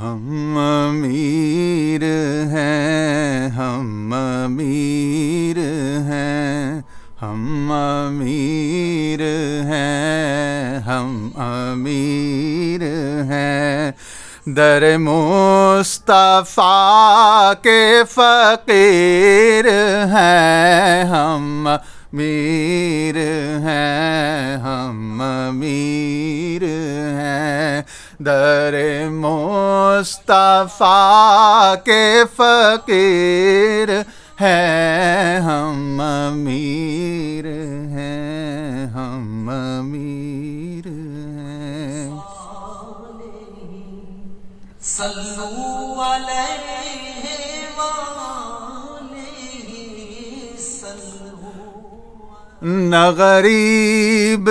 ہم امیر ہیں، ہم امیر ہیں، ہم امیر ہیں، ہم امیر ہیں۔ در مصطفیٰ کے فقیر ہیں، ہم میر ہیں، ہم میر ہیں در مصطفیٰ کے فقیر ہیں ہم میر ہیں ہم میر ہیں۔ صلو علیہ نہ غریب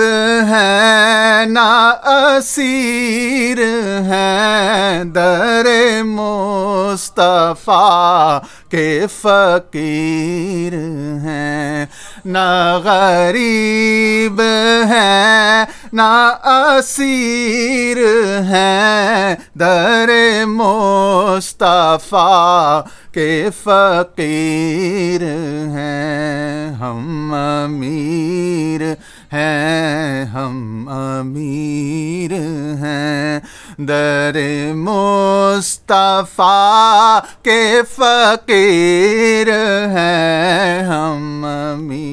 ہے، نہ اسیر ہے۔ در مصطفیٰ کے فقیر ہیں نہ غریب ہے، نہ اسیر ہے۔ در مصطفیٰ کے فقیر ہیں، ہم امیر ہیں، ہم امیر ہیں۔ در مصطفیٰ کے فقیر ہیں، ہم امیر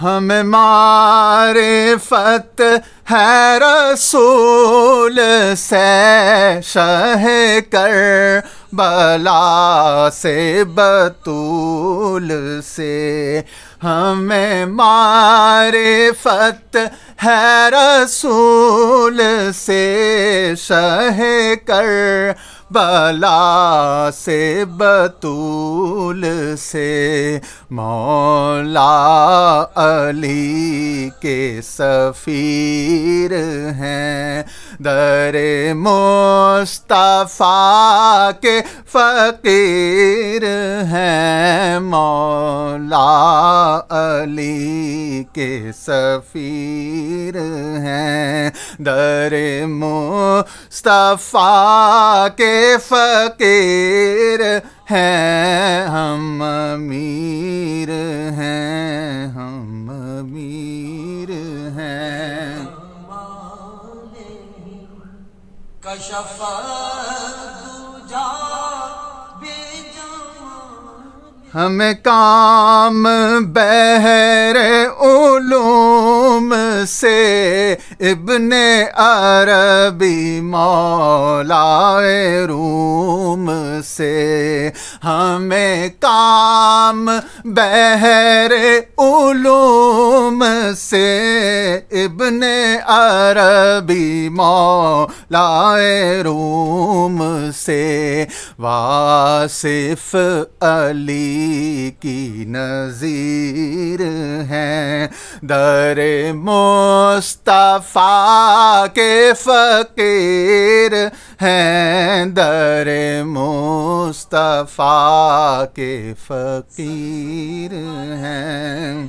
بجماله ہمیں معرفت ہے رسول سے، شہ کر بلا سے بطول سے۔ ہمیں معرفت ہے رسول سے، شہ کر بلا سے بطول سے مولا علی کے سفیر ہیں۔ در مصطفیٰ کے فقیر ہیں۔ مولا علی کے سفیر ہیں۔ در مصطفیٰ کے فقیر ہیں ہم امیر ہیں ہم امیر ہیں۔ کشف ہمیں کام بہر علوم سے ابن عربی مولا روم سے ہمیں کام بہر علوم سے ابن عربی مولا روم سے واصف علی کی نظیر در مصطفیٰ کے فقیر ہیں، در مصطفیٰ کے فقیر ہیں۔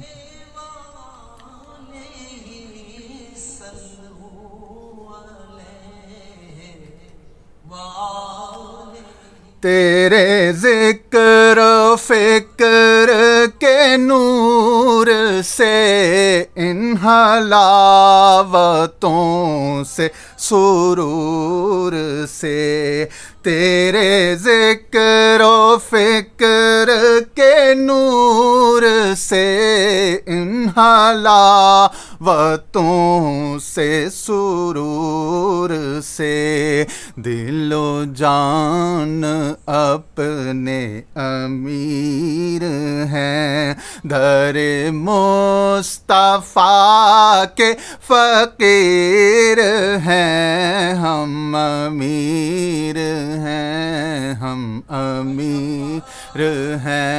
تیرے ذکر و فکر کے نور سے ان حلاوتوں سے، سرور سے۔ تیرے ذکر و فکر کے نور سے ان حلاوتوں سے سرور سے دل و جان اپنے امیر ہیں۔ در مصطفیٰ کے فقیر ہیں۔ ہم امیر ہیں۔ ہم امیر ہیں۔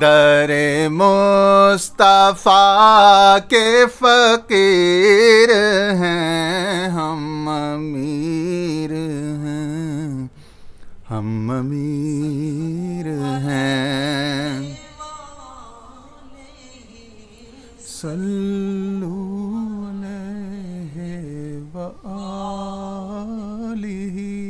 در مصطفیٰ کے فقیر ہیں ہم امیر ہیں ہم امیر ہیں۔ سل